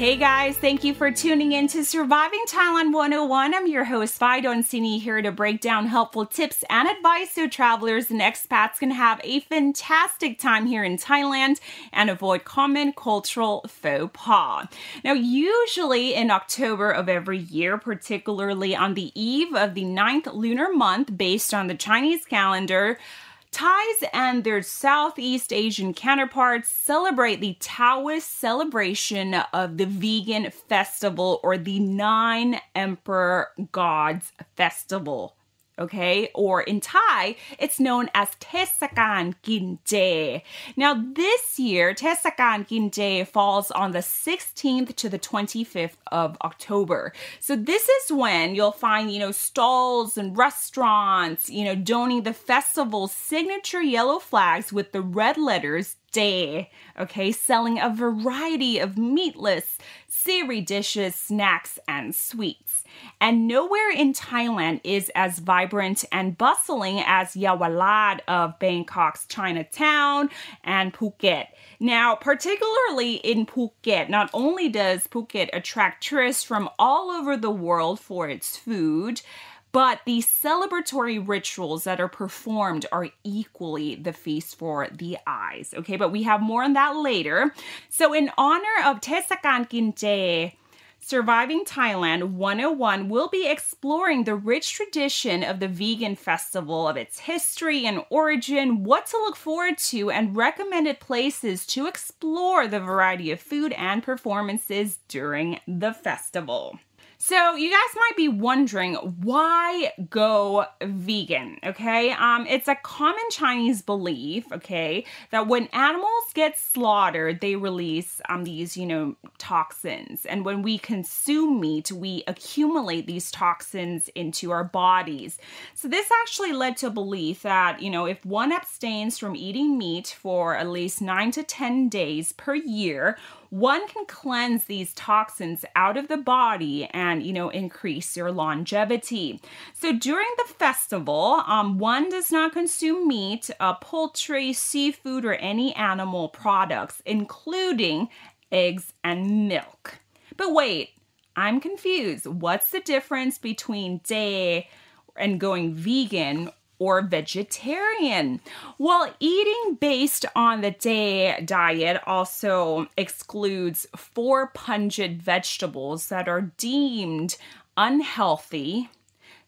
Hey guys, thank you for tuning in to Surviving Thailand 101. I'm your host, Don Sini, here to break down helpful tips and advice so travelers and expats can have a fantastic time here in Thailand and avoid common cultural faux pas. Now, usually in October of every year, particularly on the eve of the ninth lunar month based on the Chinese calendar, Thais and their Southeast Asian counterparts celebrate the Taoist celebration of the vegan festival or the Nine Emperor Gods Festival okay? Or in Thai, it's known as Tesakan Ginje. Now, this year, Tesakan Ginje falls on the 16th to the 25th of October. So this is when you'll find, you know, stalls and restaurants, you know, donning the festival's signature yellow flags with the red letters J, okay, selling a variety of meatless, savory dishes, snacks, and sweets. And nowhere in Thailand is as vibrant and bustling as Yaowarat of Bangkok's Chinatown and Phuket. Now, particularly in Phuket, not only does Phuket attract tourists from all over the world for its food, but the celebratory rituals that are performed are equally the feast for the eyes. Okay, but we have more on that later. So, in honor of Tesakan Ginje, Surviving Thailand 101 will be exploring the rich tradition of the vegan festival, of its history and origin, what to look forward to, and recommended places to explore the variety of food and performances during the festival. So you guys might be wondering why go vegan, okay? Um, it's a common Chinese belief, okay, that when animals get slaughtered, they release um these, you know, toxins. And when we consume meat, we accumulate these toxins into our bodies. So this actually led to a belief that, you know, if one abstains from eating meat for at least 9 to 10 days per year, one can cleanse these toxins out of the body and, you know, increase your longevity. So during the festival, um, one does not consume meat, uh, poultry, seafood, or any animal products, including eggs and milk. But wait, I'm confused. What's the difference between J and going vegan or vegetarian. Well, eating based on the J diet also excludes four pungent vegetables that are deemed unhealthy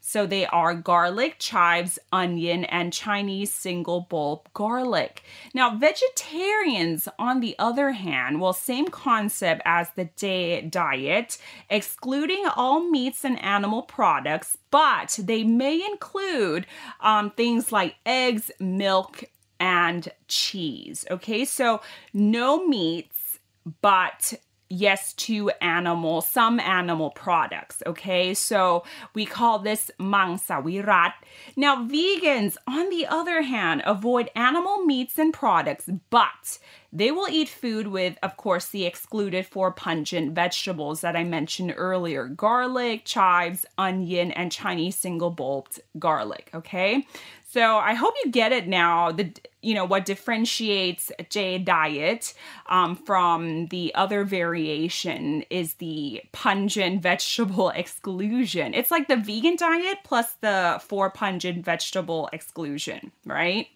so they are garlic, chives, onion, and Chinese single bulb garlic. Now, vegetarians, on the other hand, well, same concept as the J diet, excluding all meats and animal products, but they may include um, things like eggs, milk, and cheese. Okay, so no meats, but yes to animal, some animal products. Okay, so we call this mangsavirat. Now, vegans, on the other hand, avoid animal meats and products, but they will eat food with, of course, the excluded four pungent vegetables that I mentioned earlier garlic, chives, onion, and Chinese single bulbed garlic. Okay, so I hope you get it now. The you know what differentiates J diet um, from the other variation is the pungent vegetable exclusion. It's like the vegan diet plus the four pungent vegetable exclusion, right?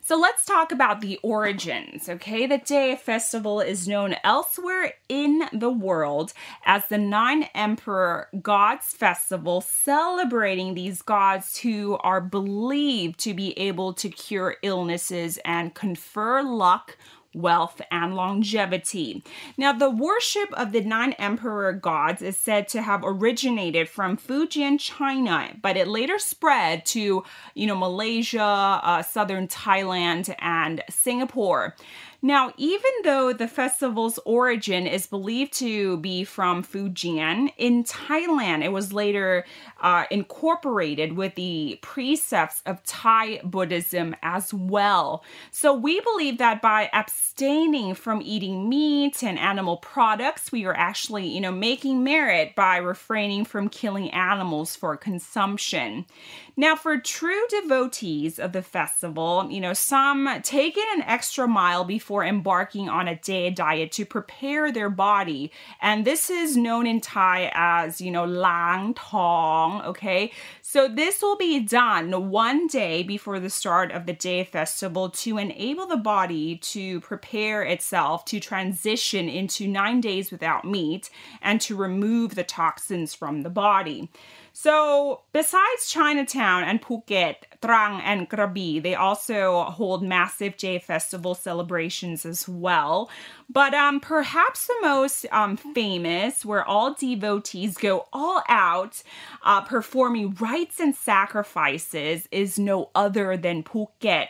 So let's talk about the origins, okay? The J Festival is known elsewhere in the world as the Nine Emperor Gods Festival, celebrating these gods who are believed to be able to cure illnesses and confer luck wealth, and longevity. Now, the worship of the nine emperor gods is said to have originated from Fujian, China, but it later spread to, you know, Malaysia, uh, southern Thailand, and Singapore. Now, even though the festival's origin is believed to be from Fujian, in Thailand it was later uh, incorporated with the precepts of Thai Buddhism as well. So we believe that by abstaining from eating meat and animal products, we are actually, you know, making merit by refraining from killing animals for consumption. Now, for true devotees of the festival, you know, some take it an extra mile before embarking on a J diet to prepare their body. And this is known in Thai as, you know, lang tong, okay? So this will be done one day before the start of the J festival to enable the body to prepare itself to transition into nine days without meat and to remove the toxins from the body. So, besides Chinatown and Phuket, Trang and Krabi, they also hold massive J festival celebrations as well. But um, perhaps the most um, famous, where all devotees go all out, uh, performing rites and sacrifices, is no other than Phuket.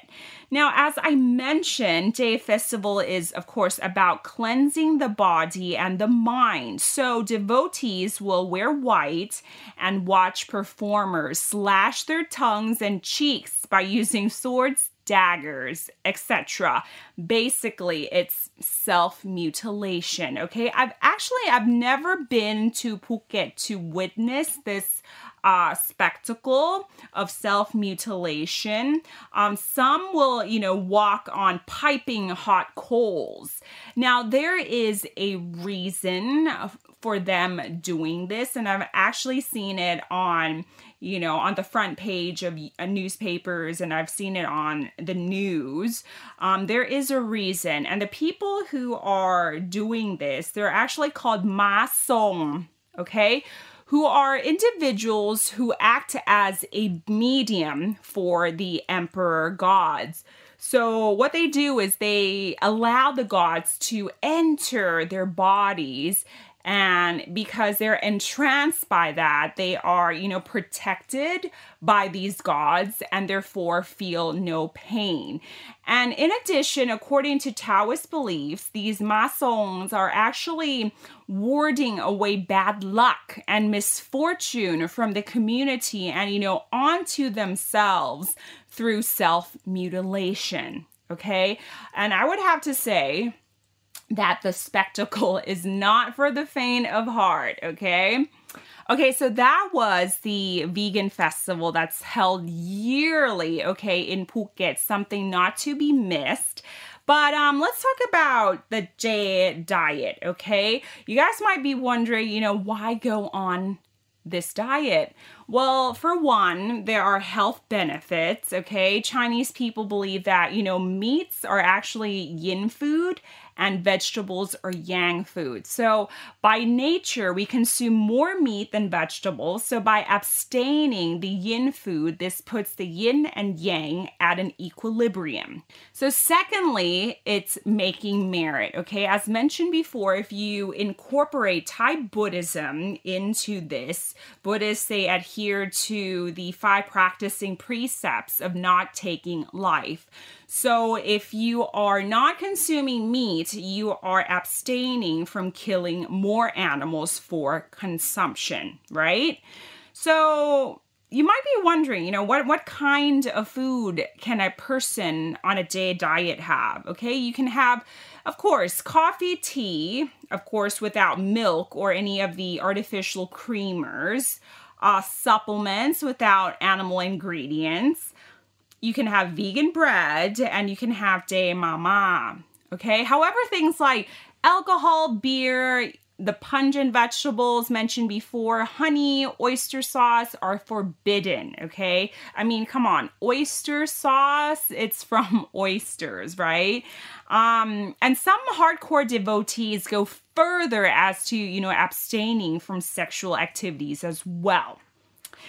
Now, as I mentioned, J Festival is, of course, about cleansing the body and the mind. So, devotees will wear white and watch performers slash their tongues and cheeks by using swords, daggers, etc. Basically, it's self-mutilation, okay? I've actually I've never been to Phuket to witness this uh, spectacle of self mutilation. Um, some will, you know, walk on piping hot coals. Now, there is a reason for them doing this, and I've actually seen it on you know, on the front page of uh, newspapers and I've seen it on the news. Um, there is a reason. And the people who are doing this, they're actually called Ma Song, okay? who are individuals who act as a medium for the emperor gods. So, what they do is they allow the gods to enter their bodies and because they're entranced by that they are you know protected by these gods and therefore feel no pain. And in addition according to taoist beliefs these masongs are actually warding away bad luck and misfortune from the community and you know onto themselves through self mutilation okay? And i would have to say that the spectacle is not for the faint of heart, okay? Okay, so that was the vegan festival that's held yearly, okay, in Phuket, something not to be missed. But um, let's talk about the J diet, okay? You guys might be wondering, you know, why go on this diet? Well, for one, there are health benefits, okay? Chinese people believe that, you know, meats are actually yin food and vegetables are yang food. So, by nature, we consume more meat than vegetables. So, by abstaining the yin food, this puts the yin and yang at an equilibrium. So, secondly, it's making merit. Okay, as mentioned before, if you incorporate Thai Buddhism into this, Buddhists they adhere to the five practicing precepts of not taking life. So, if you are not consuming meat, you are abstaining from killing more animals for consumption, right? So, you might be wondering, you know, what what kind of food can a person on a J diet have? Okay, you can have of course, coffee, tea, of course, without milk or any of the artificial creamers, uh, supplements without animal ingredients, you can have vegan bread and you can have J mama. Okay. However, things like alcohol, beer, the pungent vegetables mentioned before, honey, oyster sauce are forbidden, okay? I mean, come on, oyster sauce, it's from oysters, right? Um, and some hardcore devotees go further as to, you know, abstaining from sexual activities as well.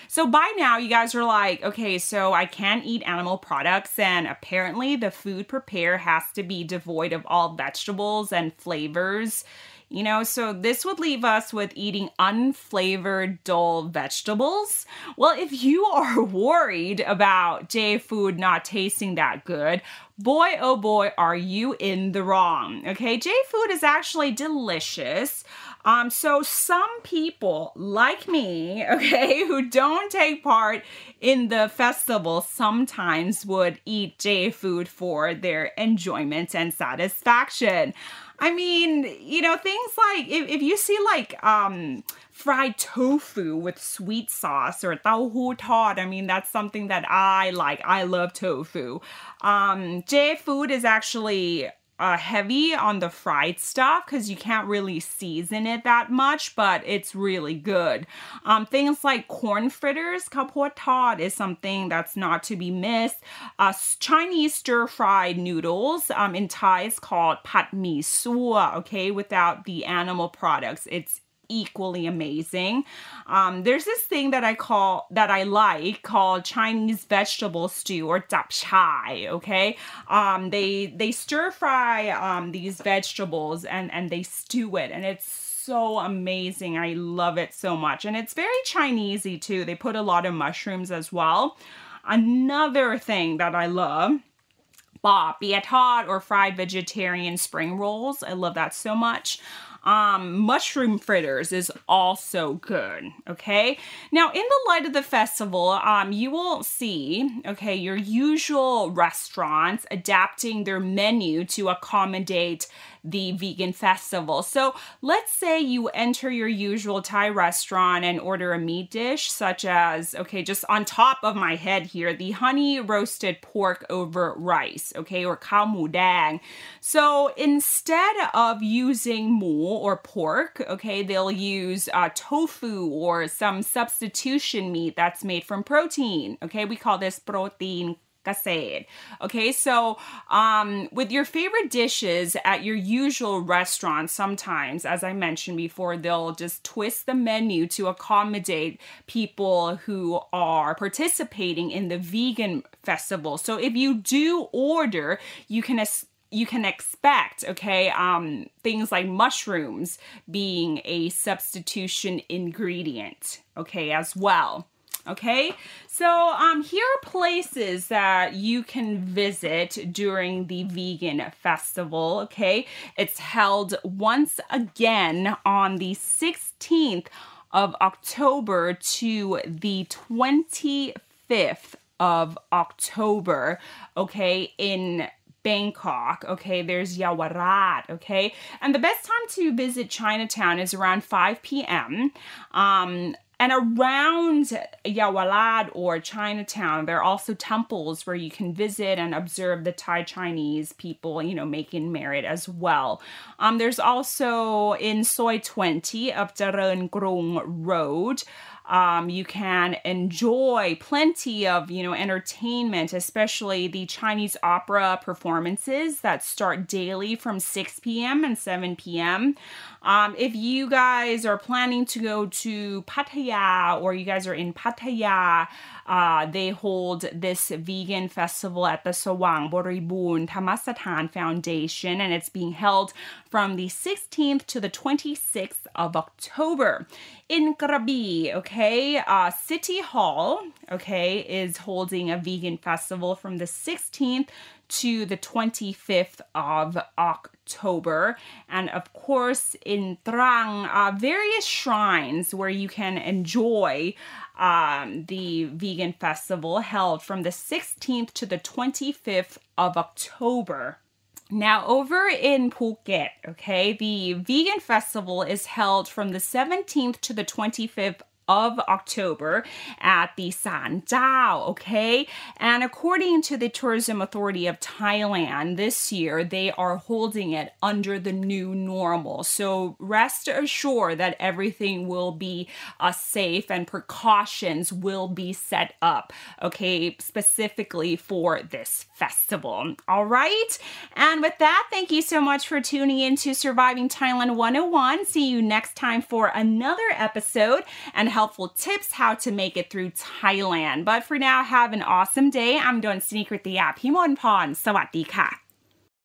So by now, you guys are like, okay, so I can't eat animal products, and apparently the food prepared has to be devoid of all vegetables and flavors You know, so this would leave us with eating unflavored, dull vegetables. Well, if you are worried about J food not tasting that good, boy oh boy are you in the wrong okay j food is actually delicious um so some people like me okay who don't take part in the festival sometimes would eat j food for their enjoyment and satisfaction I mean, you know, things like if, if you see like um fried tofu with sweet sauce or tau hu tod, I mean, that's something that I like. I love tofu. Um, J food is actually uh, heavy on the fried stuff because you can't really season it that much, but it's really good. Um, things like corn fritters, kapot tod is something that's not to be missed. Uh, Chinese stir fried noodles um, in Thai is called pat mi sua, okay, without the animal products. It's equally amazing. Um, there's this thing that I call that I like called Chinese vegetable stew or zap chai. Okay, um, they they stir fry um, these vegetables and and they stew it, and it's so amazing. I love it so much, and it's very Chinesey too. They put a lot of mushrooms as well. Another thing that I love bop, be it hot or fried vegetarian spring rolls. I love that so much. Um, mushroom fritters is also good. Okay. Now, in the light of the festival, um, you will see, okay, your usual restaurants adapting their menu to accommodate the vegan festival. So let's say you enter your usual Thai restaurant and order a meat dish, such as, okay, just on top of my head here, the honey roasted pork over rice, okay, or khao mu dang. So instead of using mu or pork, okay, they'll use uh, tofu or some substitution meat that's made from protein, okay, we call this protein Okay, so um, with your favorite dishes at your usual restaurant, sometimes, as I mentioned before, they'll just twist the menu to accommodate people who are participating in the vegan festival. So if you do order, you can you can expect, okay, um, things like mushrooms being a substitution ingredient, okay, as well. Okay, so um, here are places that you can visit during the vegan festival. Okay, it's held once again on the 16th of October to the 25th of October. Okay, in Bangkok, okay? There's Yaowarat, okay? And the best time to visit Chinatown is around 5 p.m. Um, and around Yaowarat or Chinatown, there are also temples where you can visit and observe the Thai Chinese people, you know, making merit as well. Um, there's also in Soi 20 of Charoen Krung Road, um, you can enjoy plenty of, you know, entertainment, especially the Chinese opera performances that start daily from 6 p.m. and 7 p.m. Um, if you guys are planning to go to Pattaya or you guys are in Pattaya, uh, they hold this vegan festival at the Sawang Boribun Tamasatan Foundation, and it's being held from the 16th to the 26th of October. In Krabi, okay, uh, City Hall, okay, is holding a vegan festival from the 16th to the 25th of October. And of course, in Trang, uh, various shrines where you can enjoy um, the vegan festival held from the 16th to the 25th of October. Now, over in Phuket, okay, the vegan festival is held from the 17th to the 25th of October at the San Zhao, okay? And according to the Tourism Authority of Thailand, this year they are holding it under the new normal. So rest assured that everything will be uh, safe and precautions will be set up, okay, specifically for this festival. All right? And with that, thank you so much for tuning in to Surviving Thailand 101. See you next time for another episode and helpful tips how to make it through Thailand. But for now, have an awesome day. I'm Don Sneaker the app. Himon Pon. Sawadee ka.